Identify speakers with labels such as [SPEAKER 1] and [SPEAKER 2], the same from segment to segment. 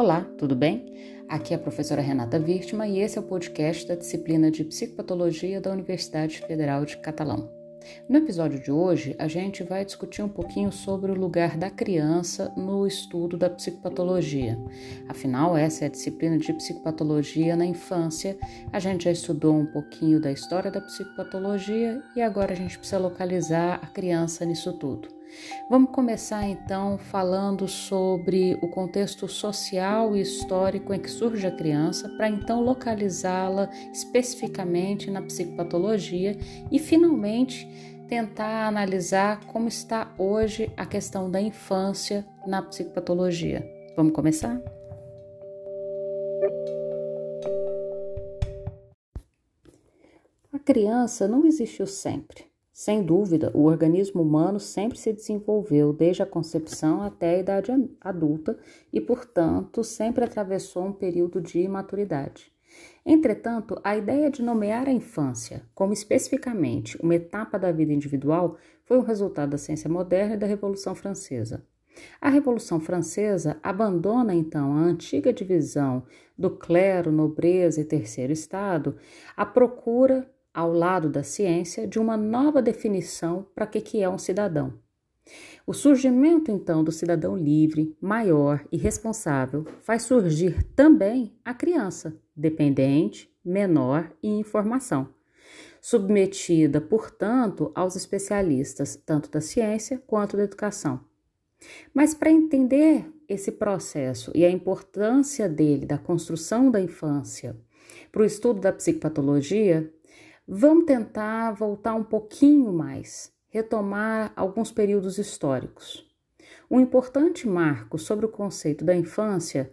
[SPEAKER 1] Olá, tudo bem? Aqui é a professora Renata Virtma e esse é o podcast da disciplina de Psicopatologia da Universidade Federal de Catalão. No episódio de hoje, a gente vai discutir um pouquinho sobre o lugar da criança no estudo da psicopatologia. Afinal, essa é a disciplina de psicopatologia na infância. A gente já estudou um pouquinho da história da psicopatologia e agora a gente precisa localizar a criança nisso tudo. Vamos começar então falando sobre o contexto social e histórico em que surge a criança, para então localizá-la especificamente na psicopatologia e finalmente tentar analisar como está hoje a questão da infância na psicopatologia. Vamos começar? A criança não existiu sempre. Sem dúvida, o organismo humano sempre se desenvolveu desde a concepção até a idade adulta e, portanto, sempre atravessou um período de imaturidade. Entretanto, a ideia de nomear a infância como especificamente uma etapa da vida individual foi um resultado da ciência moderna e da Revolução Francesa. A Revolução Francesa abandona então a antiga divisão do clero, nobreza e terceiro estado à procura ao lado da ciência, de uma nova definição para o que é um cidadão. O surgimento, então, do cidadão livre, maior e responsável faz surgir também a criança, dependente, menor e em formação, submetida, portanto, aos especialistas tanto da ciência quanto da educação. Mas para entender esse processo e a importância dele, da construção da infância, para o estudo da psicopatologia, Vamos tentar voltar um pouquinho mais, retomar alguns períodos históricos. Um importante marco sobre o conceito da infância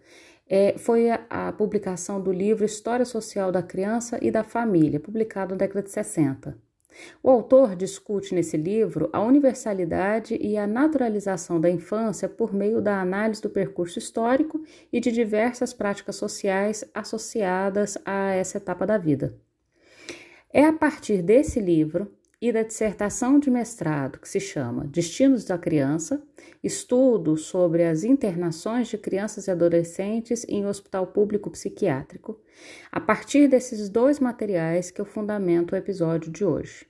[SPEAKER 1] é, foi a, a, publicação do livro História Social da Criança e da Família, publicado na década de 60. O autor discute nesse livro a universalidade e a naturalização da infância por meio da análise do percurso histórico e de diversas práticas sociais associadas a essa etapa da vida. É a partir desse livro e da dissertação de mestrado que se chama Destinos da Criança, estudo sobre as internações de crianças e adolescentes em hospital público psiquiátrico, a partir desses dois materiais que eu fundamento o episódio de hoje.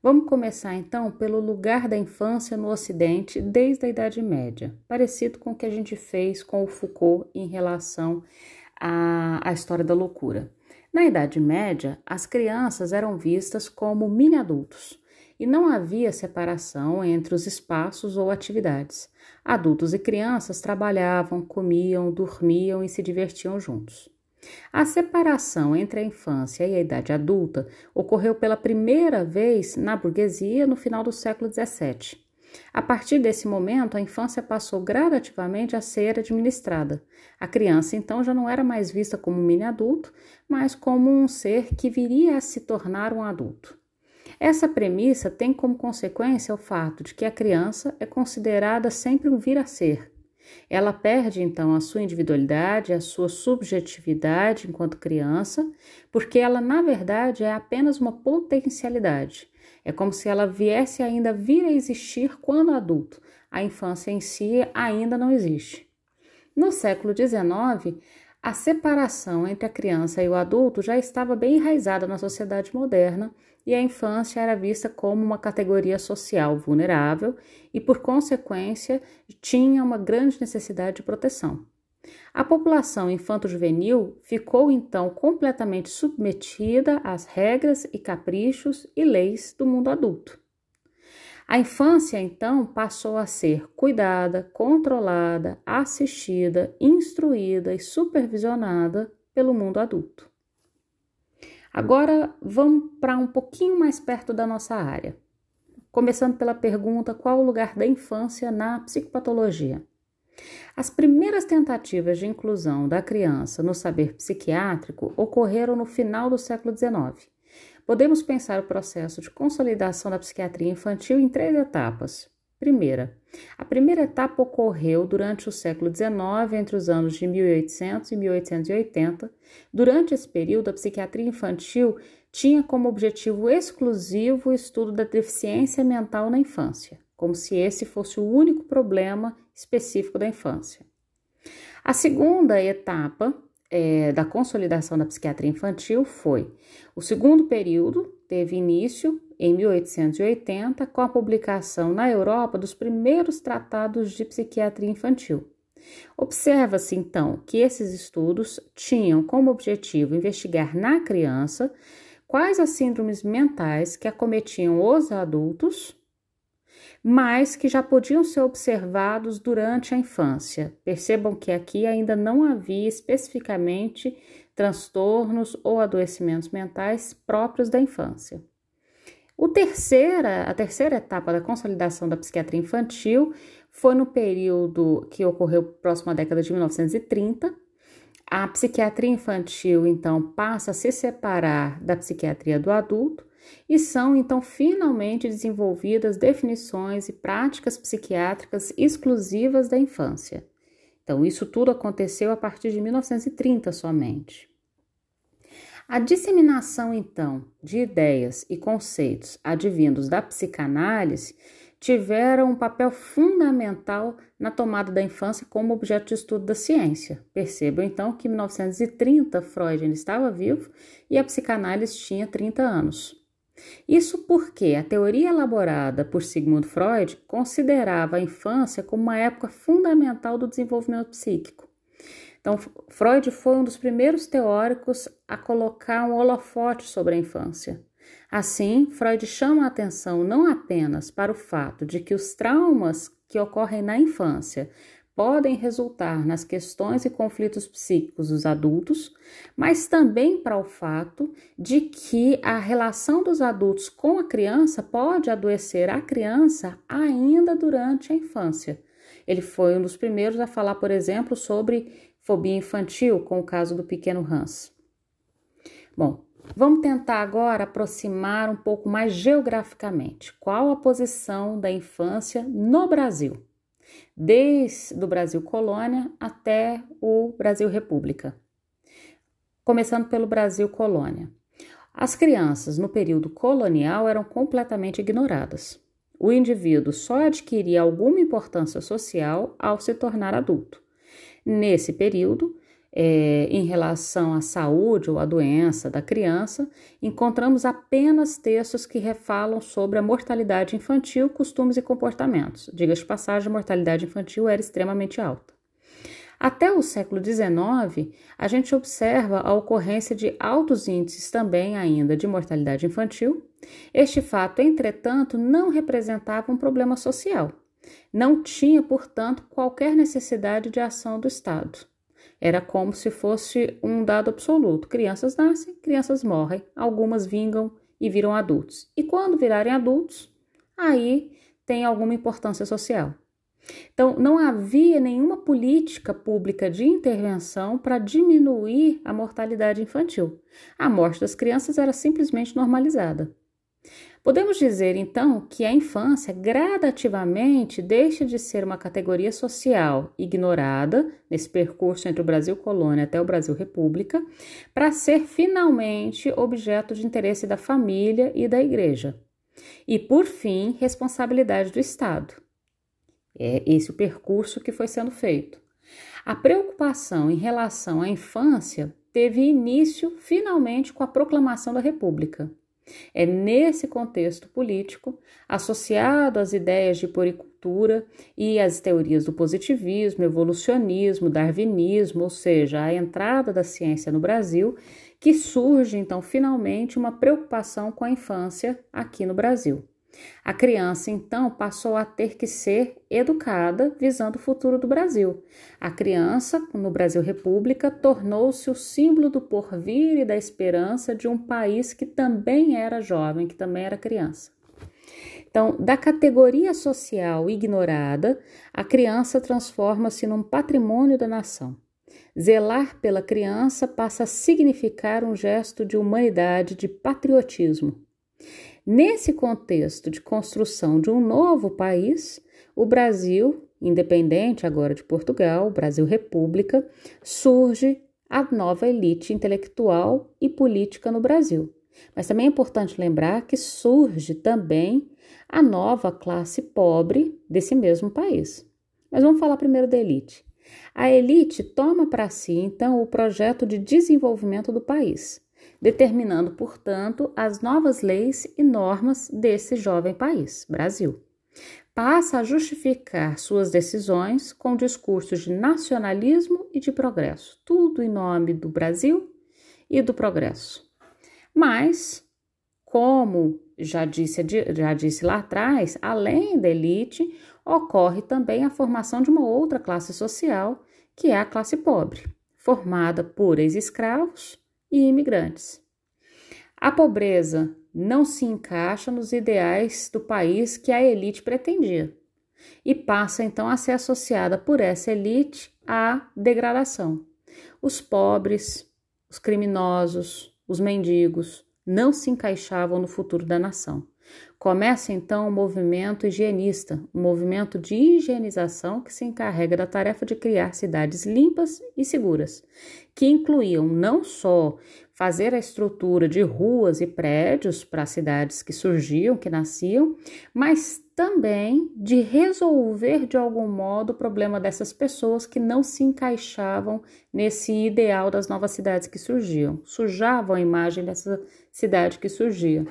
[SPEAKER 1] Vamos começar então pelo lugar da infância no Ocidente desde a Idade Média, parecido com o que a gente fez com o Foucault em relação à, à história da loucura. Na Idade Média, as crianças eram vistas como mini-adultos e não havia separação entre os espaços ou atividades. Adultos e crianças trabalhavam, comiam, dormiam e se divertiam juntos. A separação entre a infância e a idade adulta ocorreu pela primeira vez na burguesia no final do século XVII. A partir desse momento, a infância passou gradativamente a ser administrada. A criança então já não era mais vista como um mini adulto, mas como um ser que viria a se tornar um adulto. Essa premissa tem como consequência o fato de que a criança é considerada sempre um vir a ser. Ela perde então a sua individualidade, a sua subjetividade enquanto criança, porque ela na verdade é apenas uma potencialidade. É como se ela viesse ainda vir a existir quando adulto. A infância em si ainda não existe. No século XIX, a separação entre a criança e o adulto já estava bem enraizada na sociedade moderna e a infância era vista como uma categoria social vulnerável e, por consequência, tinha uma grande necessidade de proteção. A população infanto-juvenil ficou então completamente submetida às regras e caprichos e leis do mundo adulto. A infância então passou a ser cuidada, controlada, assistida, instruída e supervisionada pelo mundo adulto. Agora vamos para um pouquinho mais perto da nossa área. Começando pela pergunta: qual o lugar da infância na psicopatologia? As primeiras tentativas de inclusão da criança no saber psiquiátrico ocorreram no final do século XIX. Podemos pensar o processo de consolidação da psiquiatria infantil em três etapas. Primeira, a primeira etapa ocorreu durante o século XIX, entre os anos de 1800 e 1880. Durante esse período, a psiquiatria infantil tinha como objetivo exclusivo o estudo da deficiência mental na infância como se esse fosse o único problema específico da infância. A segunda etapa é, da consolidação da psiquiatria infantil foi o segundo período, teve início em 1880 com a publicação na Europa dos primeiros tratados de psiquiatria infantil. Observa-se então que esses estudos tinham como objetivo investigar na criança quais as síndromes mentais que acometiam os adultos, mas que já podiam ser observados durante a infância. Percebam que aqui ainda não havia especificamente transtornos ou adoecimentos mentais próprios da infância. O terceira, a terceira etapa da consolidação da psiquiatria infantil foi no período que ocorreu próximo à década de 1930. A psiquiatria infantil, então, passa a se separar da psiquiatria do adulto e são, então, finalmente desenvolvidas definições e práticas psiquiátricas exclusivas da infância. Então, isso tudo aconteceu a partir de 1930 somente. A disseminação, então, de ideias e conceitos advindos da psicanálise tiveram um papel fundamental na tomada da infância como objeto de estudo da ciência. Percebam então que em 1930 Freud ainda estava vivo e a psicanálise tinha 30 anos. Isso porque a teoria elaborada por Sigmund Freud considerava a infância como uma época fundamental do desenvolvimento psíquico. Então, Freud foi um dos primeiros teóricos a colocar um holofote sobre a infância. Assim, Freud chama a atenção não apenas para o fato de que os traumas que ocorrem na infância podem resultar nas questões e conflitos psíquicos dos adultos, mas também para o fato de que a relação dos adultos com a criança pode adoecer a criança ainda durante a infância. Ele foi um dos primeiros a falar, por exemplo, sobre fobia infantil, com o caso do pequeno Hans. Bom, vamos tentar agora aproximar um pouco mais geograficamente qual a posição da infância no Brasil, desde o Brasil colônia até o Brasil república. Começando pelo Brasil colônia. As crianças no período colonial eram completamente ignoradas. O indivíduo só adquiria alguma importância social ao se tornar adulto. Nesse período, é, em relação à saúde ou à doença da criança, encontramos apenas textos que refalam sobre a mortalidade infantil, costumes e comportamentos. Diga de passagem, a mortalidade infantil era extremamente alta. Até o século XIX, a gente observa a ocorrência de altos índices também ainda de mortalidade infantil. Este fato, entretanto, não representava um problema social. Não tinha, portanto, qualquer necessidade de ação do Estado. Era como se fosse um dado absoluto: crianças nascem, crianças morrem, algumas vingam e viram adultos. E quando virarem adultos, aí tem alguma importância social. Então, não havia nenhuma política pública de intervenção para diminuir a mortalidade infantil. A morte das crianças era simplesmente normalizada. Podemos dizer então que a infância gradativamente deixa de ser uma categoria social ignorada nesse percurso entre o Brasil colônia até o Brasil república, para ser finalmente objeto de interesse da família e da igreja. E por fim, responsabilidade do Estado. É esse o percurso que foi sendo feito. A preocupação em relação à infância teve início finalmente com a proclamação da República. É nesse contexto político, associado às ideias de poricultura e às teorias do positivismo, evolucionismo, darwinismo, ou seja, a entrada da ciência no Brasil, que surge então finalmente uma preocupação com a infância aqui no Brasil. A criança, então, passou a ter que ser educada visando o futuro do Brasil. A criança, no Brasil República, tornou-se o símbolo do porvir e da esperança de um país que também era jovem, que também era criança. Então, da categoria social ignorada, a criança transforma-se num patrimônio da nação. Zelar pela criança passa a significar um gesto de humanidade, de patriotismo. Nesse contexto de construção de um novo país, o Brasil, independente agora de Portugal, Brasil República, surge a nova elite intelectual e política no Brasil. Mas também é importante lembrar que surge também a nova classe pobre desse mesmo país. Mas vamos falar primeiro da elite. A elite toma para si, então, o projeto de desenvolvimento do país, determinando, portanto, as novas leis e normas desse jovem país, Brasil. Passa a justificar suas decisões com discursos de nacionalismo e de progresso, tudo em nome do Brasil e do progresso. Mas, como já disse, já disse lá atrás, além da elite, ocorre também a formação de uma outra classe social, que é a classe pobre, formada por ex-escravos e imigrantes. A pobreza não se encaixa nos ideais do país que a elite pretendia e passa então a ser associada por essa elite à degradação. Os pobres, os criminosos, os mendigos não se encaixavam no futuro da nação. Começa então o um movimento higienista, um movimento de higienização que se encarrega da tarefa de criar cidades limpas e seguras, que incluíam não só fazer a estrutura de ruas e prédios para cidades que surgiam, que nasciam, mas também de resolver de algum modo o problema dessas pessoas que não se encaixavam nesse ideal das novas cidades que surgiam, sujavam a imagem dessa cidade que surgia.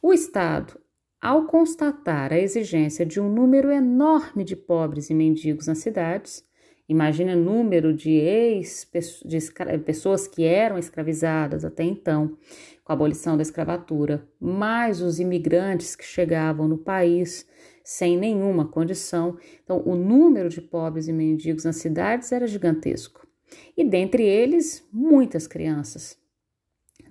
[SPEAKER 1] O Estado, ao constatar a exigência de um número enorme de pobres e mendigos nas cidades, Imagina o número de ex pessoas que eram escravizadas até então, com a abolição da escravatura, mais os imigrantes que chegavam no país sem nenhuma condição. Então, o número de pobres e mendigos nas cidades era gigantesco. E dentre eles, muitas crianças.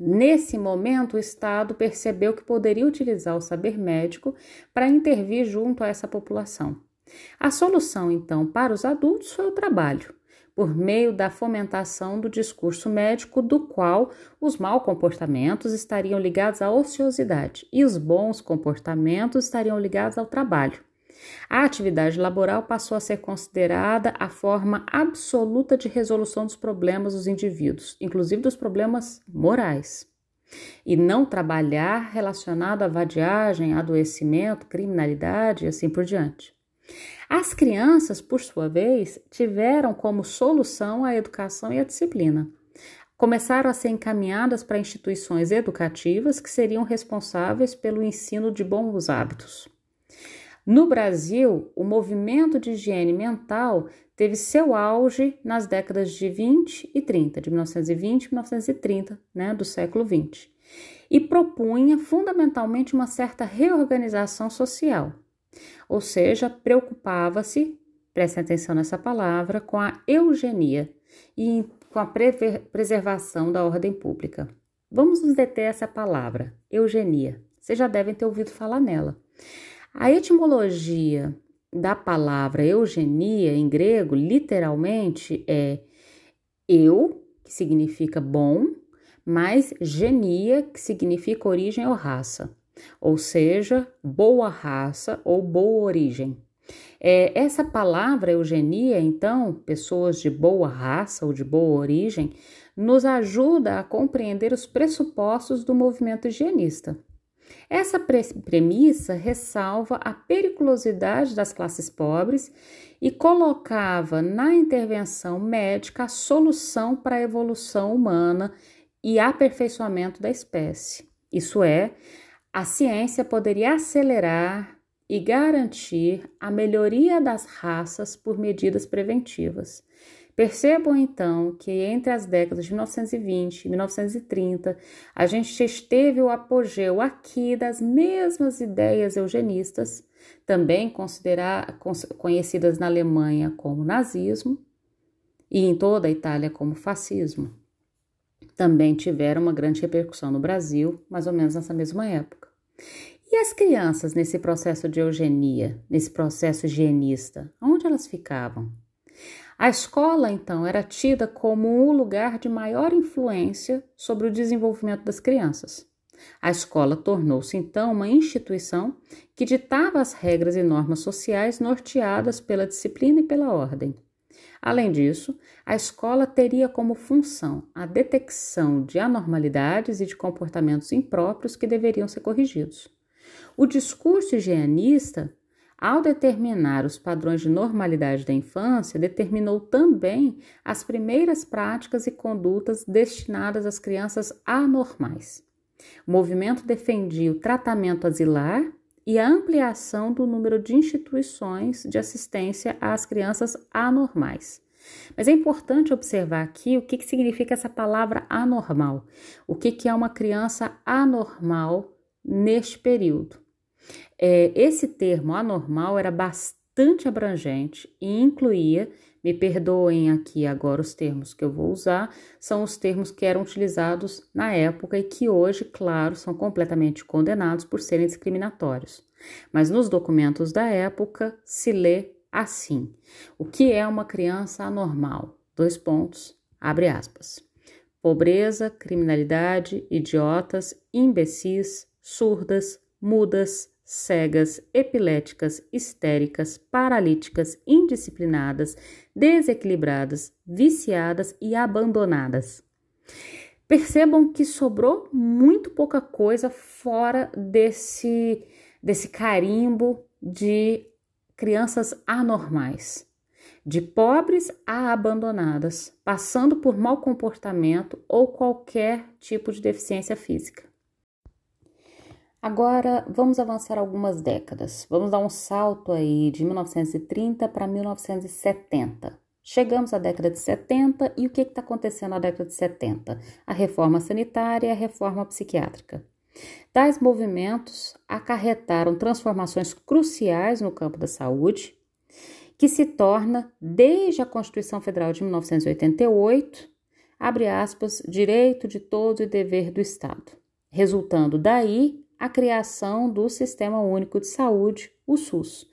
[SPEAKER 1] Nesse momento, o Estado percebeu que poderia utilizar o saber médico para intervir junto a essa população. A solução, então, para os adultos foi o trabalho, por meio da fomentação do discurso médico, do qual os maus comportamentos estariam ligados à ociosidade e os bons comportamentos estariam ligados ao trabalho. A atividade laboral passou a ser considerada a forma absoluta de resolução dos problemas dos indivíduos, inclusive dos problemas morais. E não trabalhar relacionado à vadiagem, adoecimento, criminalidade e assim por diante. As crianças, por sua vez, tiveram como solução a educação e a disciplina. Começaram a ser encaminhadas para instituições educativas que seriam responsáveis pelo ensino de bons hábitos. No Brasil, o movimento de higiene mental teve seu auge nas décadas de 20 e 30, de 1920 e 1930, né, do século 20, e propunha fundamentalmente uma certa reorganização social. Ou seja, preocupava-se, preste atenção nessa palavra, com a eugenia e com a preservação da ordem pública. Vamos nos deter essa palavra, eugenia. Vocês já devem ter ouvido falar nela. A etimologia da palavra eugenia em grego, literalmente, é eu, que significa bom, mais genia, que significa origem ou raça ou seja, boa raça ou boa origem. É, essa palavra eugenia, então, pessoas de boa raça ou de boa origem, nos ajuda a compreender os pressupostos do movimento higienista. Essa premissa ressalva a periculosidade das classes pobres e colocava na intervenção médica a solução para a evolução humana e aperfeiçoamento da espécie. Isso é, a ciência poderia acelerar e garantir a melhoria das raças por medidas preventivas. Percebam então que entre as décadas de 1920 e 1930, a gente esteve o apogeu aqui das mesmas ideias eugenistas, também considerar, conhecidas na Alemanha como nazismo e em toda a Itália como fascismo também tiveram uma grande repercussão no Brasil, mais ou menos nessa mesma época. E as crianças nesse processo de eugenia, nesse processo higienista, onde elas ficavam? A escola, então, era tida como um lugar de maior influência sobre o desenvolvimento das crianças. A escola tornou-se, então, uma instituição que ditava as regras e normas sociais norteadas pela disciplina e pela ordem. Além disso, a escola teria como função a detecção de anormalidades e de comportamentos impróprios que deveriam ser corrigidos. O discurso higienista ao determinar os padrões de normalidade da infância, determinou também as primeiras práticas e condutas destinadas às crianças anormais. O movimento defendia o tratamento asilar e a ampliação do número de instituições de assistência às crianças anormais. Mas é importante observar aqui o que, que significa essa palavra anormal. O que, que é uma criança anormal neste período? É, esse termo anormal era bastante abrangente e incluía, me perdoem aqui agora os termos que eu vou usar, são os termos que eram utilizados na época e que hoje, claro, são completamente condenados por serem discriminatórios. Mas nos documentos da época se lê assim: o que é uma criança anormal? Dois pontos, abre aspas. Pobreza, criminalidade, idiotas, imbecis, surdas, mudas, cegas, epiléticas, histéricas, paralíticas, indisciplinadas, desequilibradas, viciadas e abandonadas. Percebam que sobrou muito pouca coisa fora desse, desse carimbo de crianças anormais, de pobres a abandonadas, passando por mau comportamento ou qualquer tipo de deficiência física. Agora vamos avançar algumas décadas. Vamos dar um salto aí de 1930 para 1970. Chegamos à década de 70 e o que está acontecendo na década de 70? A reforma sanitária e a reforma psiquiátrica. Tais movimentos acarretaram transformações cruciais no campo da saúde, que se torna, desde a Constituição Federal de 1988, abre aspas, direito de todos e dever do Estado, resultando daí a criação do Sistema Único de Saúde, o SUS,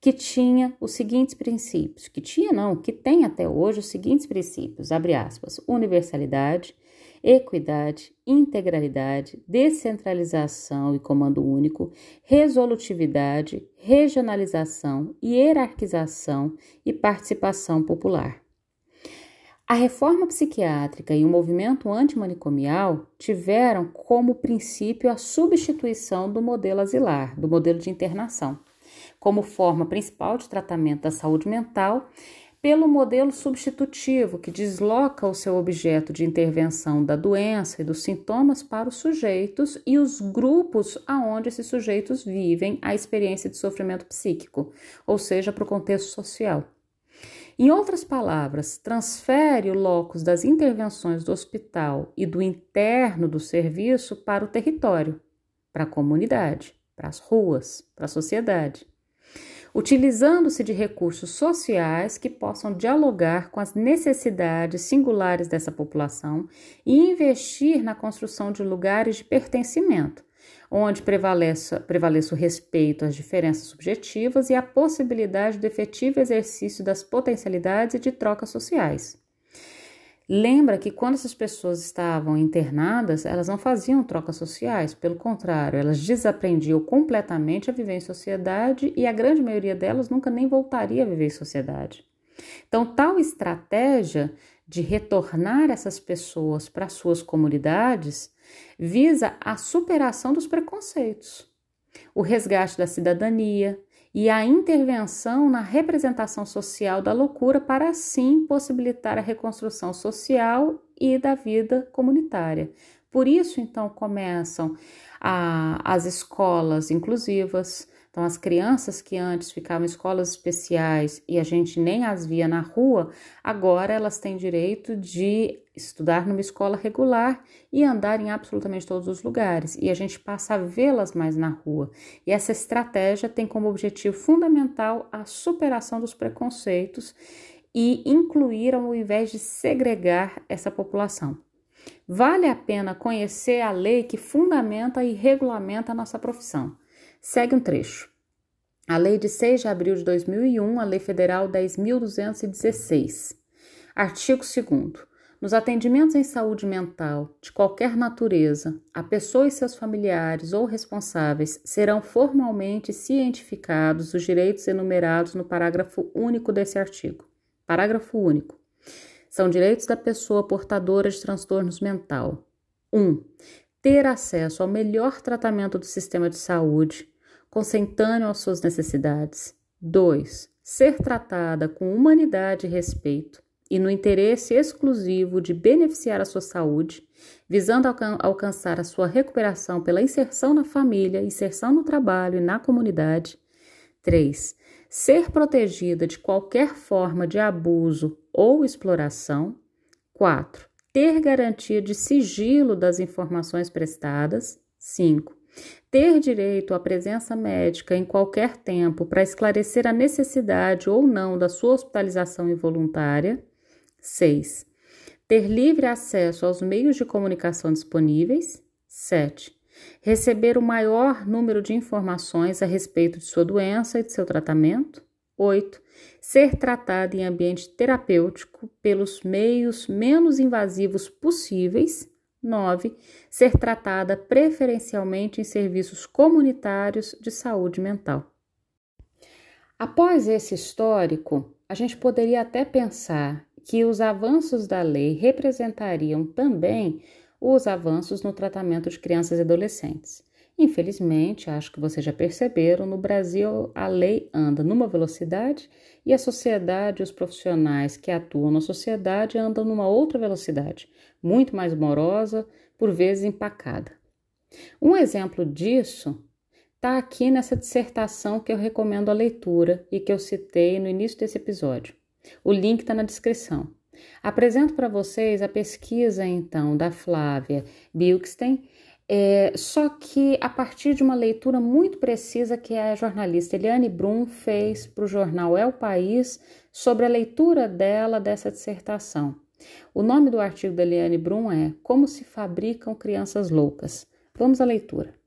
[SPEAKER 1] que tinha os seguintes princípios, que tinha não, que tem até hoje os seguintes princípios, abre aspas, universalidade, equidade, integralidade, descentralização e comando único, resolutividade, regionalização, hierarquização e participação popular. A reforma psiquiátrica e o movimento antimanicomial tiveram como princípio a substituição do modelo asilar, do modelo de internação, como forma principal de tratamento da saúde mental pelo modelo substitutivo, que desloca o seu objeto de intervenção da doença e dos sintomas para os sujeitos e os grupos aonde esses sujeitos vivem a experiência de sofrimento psíquico, ou seja, para o contexto social. Em outras palavras, transfere o locus das intervenções do hospital e do interno do serviço para o território, para a comunidade, para as ruas, para a sociedade utilizando-se de recursos sociais que possam dialogar com as necessidades singulares dessa população e investir na construção de lugares de pertencimento, onde prevaleça, prevaleça o respeito às diferenças subjetivas e a possibilidade do efetivo exercício das potencialidades e de trocas sociais. Lembra que quando essas pessoas estavam internadas, elas não faziam trocas sociais, pelo contrário, elas desaprendiam completamente a viver em sociedade e a grande maioria delas nunca nem voltaria a viver em sociedade. Então, tal estratégia de retornar essas pessoas para suas comunidades visa a superação dos preconceitos, o resgate da cidadania, e a intervenção na representação social da loucura para assim possibilitar a reconstrução social e da vida comunitária. Por isso, então, começam a, as escolas inclusivas, então, as crianças que antes ficavam em escolas especiais e a gente nem as via na rua, agora elas têm direito de estudar numa escola regular e andar em absolutamente todos os lugares. E a gente passa a vê-las mais na rua. E essa estratégia tem como objetivo fundamental a superação dos preconceitos e incluir ao invés de segregar essa população. Vale a pena conhecer a lei que fundamenta e regulamenta a nossa profissão. Segue um trecho. A Lei de 6 de abril de 2001, a Lei Federal 10.216. Artigo 2. Nos atendimentos em saúde mental de qualquer natureza, a pessoa e seus familiares ou responsáveis serão formalmente cientificados os direitos enumerados no parágrafo único desse artigo. Parágrafo único. São direitos da pessoa portadora de transtornos mental. 1. Um, ter acesso ao melhor tratamento do sistema de saúde, consentâneo às suas necessidades. 2. Ser tratada com humanidade e respeito e no interesse exclusivo de beneficiar a sua saúde, visando alcan alcançar a sua recuperação pela inserção na família, inserção no trabalho e na comunidade. 3. Ser protegida de qualquer forma de abuso ou exploração. 4. Ter garantia de sigilo das informações prestadas. 5. Ter direito à presença médica em qualquer tempo para esclarecer a necessidade ou não da sua hospitalização involuntária. 6. Ter livre acesso aos meios de comunicação disponíveis. 7. Receber o maior número de informações a respeito de sua doença e de seu tratamento. 8. Ser tratada em ambiente terapêutico pelos meios menos invasivos possíveis. 9. Ser tratada preferencialmente em serviços comunitários de saúde mental. Após esse histórico, a gente poderia até pensar que os avanços da lei representariam também os avanços no tratamento de crianças e adolescentes. Infelizmente, acho que vocês já perceberam, no Brasil a lei anda numa velocidade e a sociedade os profissionais que atuam na sociedade andam numa outra velocidade, muito mais morosa, por vezes empacada. Um exemplo disso está aqui nessa dissertação que eu recomendo a leitura e que eu citei no início desse episódio. O link está na descrição. Apresento para vocês a pesquisa, então, da Flávia Bilkstein, é, só que a partir de uma leitura muito precisa que a jornalista Eliane Brum fez para o jornal É o País sobre a leitura dela dessa dissertação. O nome do artigo da Eliane Brum é Como se fabricam crianças loucas. Vamos à leitura.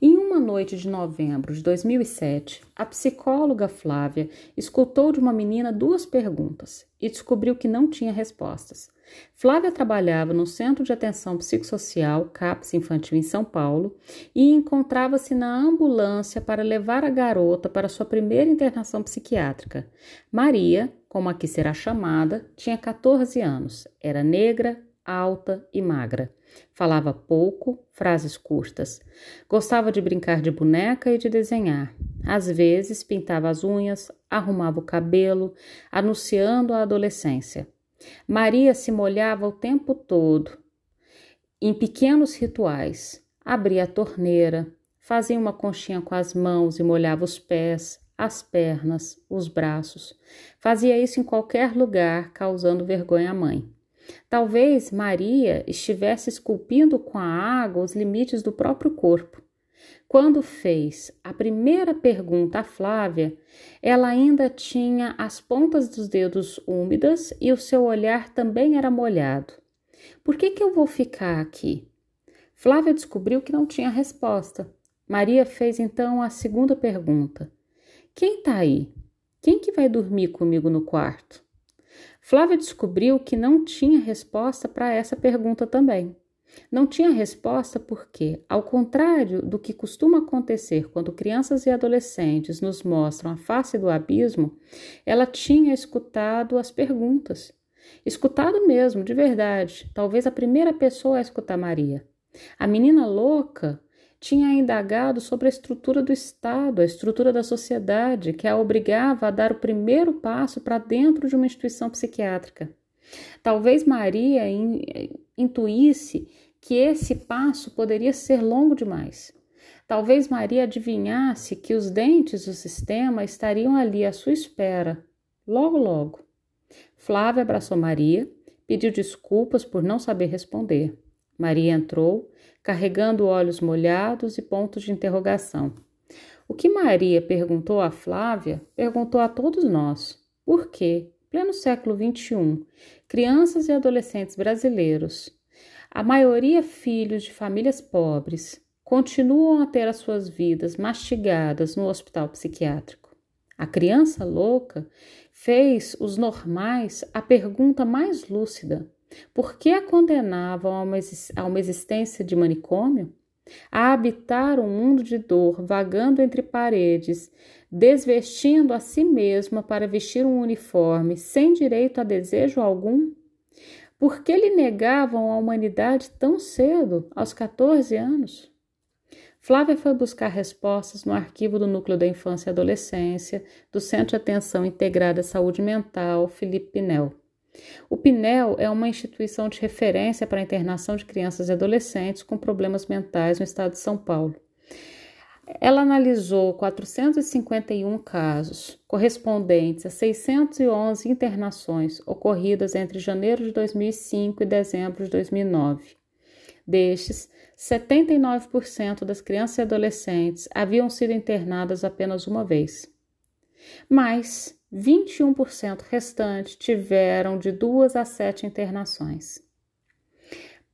[SPEAKER 1] Em uma noite de novembro de 2007, a psicóloga Flávia escutou de uma menina duas perguntas e descobriu que não tinha respostas. Flávia trabalhava no Centro de Atenção Psicossocial CAPS Infantil em São Paulo e encontrava-se na ambulância para levar a garota para sua primeira internação psiquiátrica. Maria, como aqui será chamada, tinha 14 anos, era negra, alta e magra. Falava pouco, frases curtas. Gostava de brincar de boneca e de desenhar. Às vezes pintava as unhas, arrumava o cabelo, anunciando a adolescência. Maria se molhava o tempo todo, em pequenos rituais. Abria a torneira, fazia uma conchinha com as mãos e molhava os pés, as pernas, os braços. Fazia isso em qualquer lugar, causando vergonha à mãe. Talvez Maria estivesse esculpindo com a água os limites do próprio corpo. Quando fez a primeira pergunta a Flávia, ela ainda tinha as pontas dos dedos úmidas e o seu olhar também era molhado. Por que, que eu vou ficar aqui? Flávia descobriu que não tinha resposta. Maria fez então a segunda pergunta: Quem está aí? Quem que vai dormir comigo no quarto? Flávia descobriu que não tinha resposta para essa pergunta também. Não tinha resposta porque, ao contrário do que costuma acontecer quando crianças e adolescentes nos mostram a face do abismo, ela tinha escutado as perguntas. Escutado mesmo, de verdade, talvez a primeira pessoa a escutar Maria. A menina louca tinha indagado sobre a estrutura do Estado, a estrutura da sociedade, que a obrigava a dar o primeiro passo para dentro de uma instituição psiquiátrica. Talvez Maria intuísse que esse passo poderia ser longo demais. Talvez Maria adivinhasse que os dentes do sistema estariam ali à sua espera, logo, logo. Flávia abraçou Maria, pediu desculpas por não saber responder. Maria entrou, carregando olhos molhados e pontos de interrogação. O que Maria perguntou a Flávia, perguntou a todos nós. Por quê? Pleno século XXI, crianças e adolescentes brasileiros, a maioria filhos de famílias pobres, continuam a ter as suas vidas mastigadas no hospital psiquiátrico. A criança louca fez os normais a pergunta mais lúcida: por que a condenavam a uma, existência de manicômio? A habitar um mundo de dor, vagando entre paredes, desvestindo a si mesma para vestir um uniforme, sem direito a desejo algum? Por que lhe negavam a humanidade tão cedo, aos 14 anos? Flávia foi buscar respostas no arquivo do Núcleo da Infância e Adolescência do Centro de Atenção Integrada à Saúde Mental Felipe Pinel. O Pinel é uma instituição de referência para a internação de crianças e adolescentes com problemas mentais no estado de São Paulo. Ela analisou 451 casos, correspondentes a 611 internações ocorridas entre janeiro de 2005 e dezembro de 2009. Destes, 79% das crianças e adolescentes haviam sido internadas apenas uma vez. Mas 21% restantes tiveram de duas a sete internações.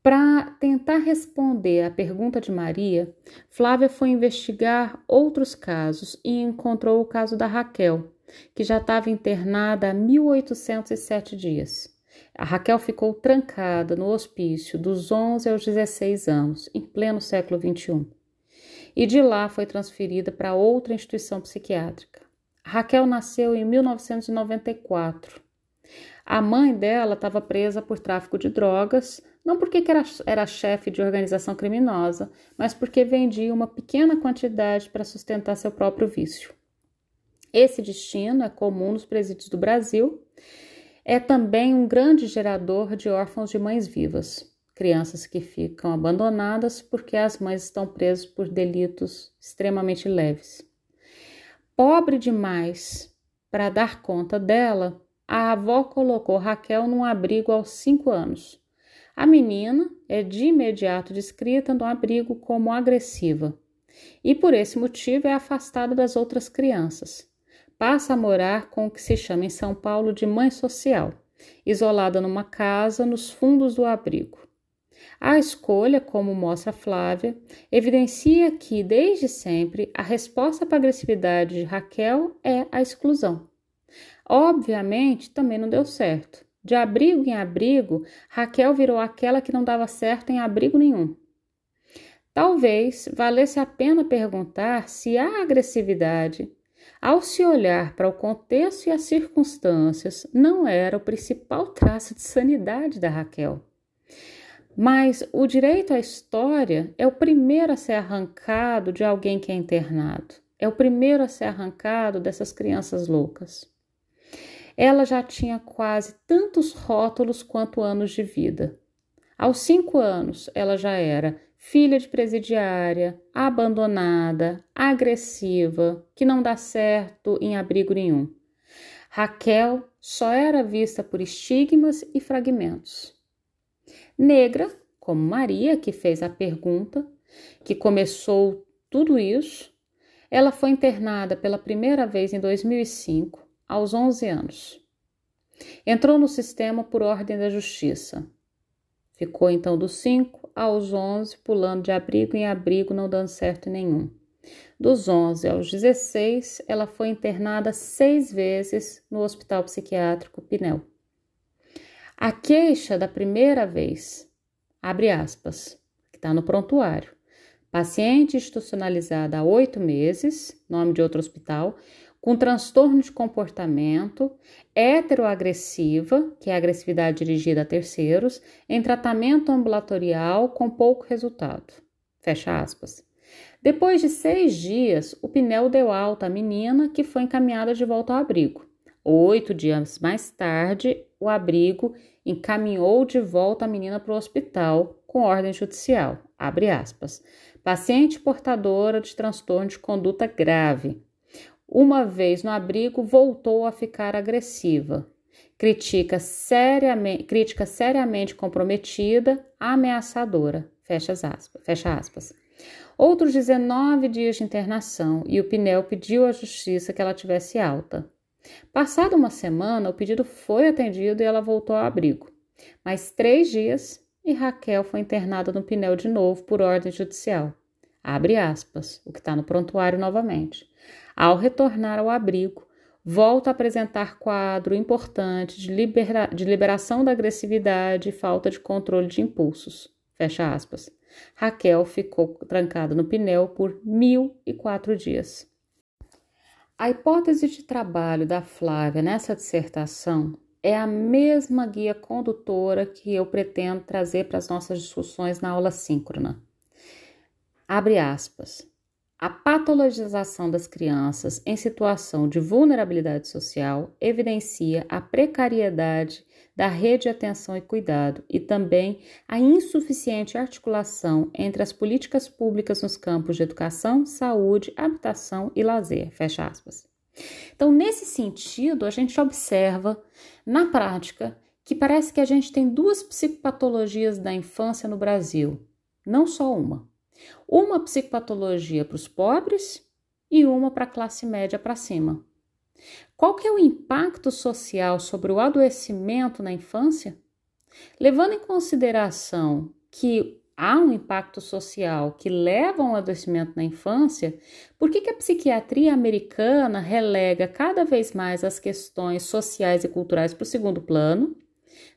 [SPEAKER 1] Para tentar responder à pergunta de Maria, Flávia foi investigar outros casos e encontrou o caso da Raquel, que já estava internada há 1807 dias. A Raquel ficou trancada no hospício dos 11 aos 16 anos, em pleno século XXI. E de lá foi transferida para outra instituição psiquiátrica. Raquel nasceu em 1994. A mãe dela estava presa por tráfico de drogas, não porque era, era chefe de organização criminosa, mas porque vendia uma pequena quantidade para sustentar seu próprio vício. Esse destino é comum nos presídios do Brasil é também um grande gerador de órfãos de mães vivas, crianças que ficam abandonadas porque as mães estão presas por delitos extremamente leves. Pobre demais para dar conta dela, a avó colocou Raquel num abrigo aos cinco anos. A menina é de imediato descrita no abrigo como agressiva e, por esse motivo, é afastada das outras crianças passa a morar com o que se chama em São Paulo de mãe social, isolada numa casa nos fundos do abrigo. A escolha, como mostra Flávia, evidencia que, desde sempre, a resposta para a agressividade de Raquel é a exclusão. Obviamente, também não deu certo. De abrigo em abrigo, Raquel virou aquela que não dava certo em abrigo nenhum. Talvez valesse a pena perguntar se a agressividade ao se olhar para o contexto e as circunstâncias, não era o principal traço de sanidade da Raquel. Mas o direito à história é o primeiro a ser arrancado de alguém que é internado, é o primeiro a ser arrancado dessas crianças loucas. Ela já tinha quase tantos rótulos quanto anos de vida. Aos cinco anos, ela já era filha de presidiária, abandonada, agressiva, que não dá certo em abrigo nenhum. Raquel só era vista por estigmas e fragmentos. Negra, como Maria, que fez a pergunta, que começou tudo isso, ela foi internada pela primeira vez em 2005, aos 11 anos. Entrou no sistema por ordem da justiça. Ficou então dos 5 aos 11, pulando de abrigo em abrigo, não dando certo nenhum. Dos 11 aos 16, ela foi internada seis vezes no Hospital Psiquiátrico Pinel. A queixa da primeira vez, abre aspas, que está no prontuário. Paciente institucionalizada há oito meses, nome de outro hospital, com transtorno de comportamento, heteroagressiva, que é agressividade dirigida a terceiros, em tratamento ambulatorial com pouco resultado. Fecha aspas. Depois de seis dias, o Pinel deu alta à menina, que foi encaminhada de volta ao abrigo. Oito dias mais tarde, o abrigo encaminhou de volta a menina para o hospital com ordem judicial. Abre aspas. Paciente portadora de transtorno de conduta grave, uma vez no abrigo, voltou a ficar agressiva. Critica seriamente, crítica seriamente comprometida, ameaçadora. Fecha aspas, fecha aspas. Outros 19 dias de internação e o Pinel pediu à justiça que ela tivesse alta. Passada uma semana, o pedido foi atendido e ela voltou ao abrigo. Mais três dias e Raquel foi internada no Pinel de novo por ordem judicial. Abre aspas, o que está no prontuário novamente. Ao retornar ao abrigo, volta a apresentar quadro importante de, libera de liberação da agressividade e falta de controle de impulsos. Fecha aspas. Raquel ficou trancada no pneu por mil e quatro dias. A hipótese de trabalho da Flávia nessa dissertação é a mesma guia condutora que eu pretendo trazer para as nossas discussões na aula síncrona. Abre aspas. A patologização das crianças em situação de vulnerabilidade social evidencia a precariedade da rede de atenção e cuidado e também a insuficiente articulação entre as políticas públicas nos campos de educação, saúde, habitação e lazer. Fecha aspas. Então, nesse sentido, a gente observa na prática que parece que a gente tem duas psicopatologias da infância no Brasil, não só uma. Uma psicopatologia para os pobres e uma para a classe média para cima. Qual que é o impacto social sobre o adoecimento na infância? Levando em consideração que há um impacto social que leva a um adoecimento na infância, por que, que a psiquiatria americana relega cada vez mais as questões sociais e culturais para o segundo plano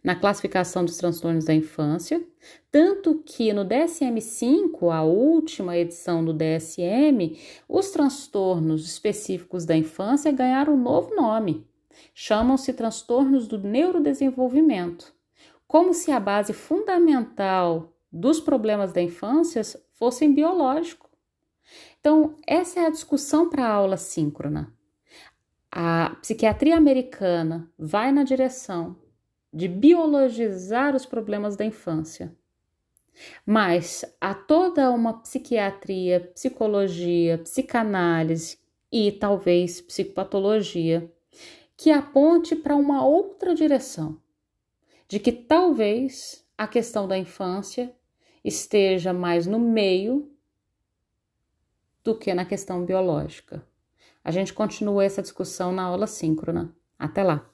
[SPEAKER 1] na classificação dos transtornos da infância, tanto que no DSM-5, a última edição do DSM, os transtornos específicos da infância ganharam um novo nome. Chamam-se transtornos do neurodesenvolvimento, como se a base fundamental dos problemas da infância fossem biológico. Então, essa é a discussão para a aula síncrona. A psiquiatria americana vai na direção de biologizar os problemas da infância. Mas há toda uma psiquiatria, psicologia, psicanálise e talvez psicopatologia que aponte para uma outra direção, de que talvez a questão da infância esteja mais no meio do que na questão biológica. A gente continua essa discussão na aula síncrona. Até lá!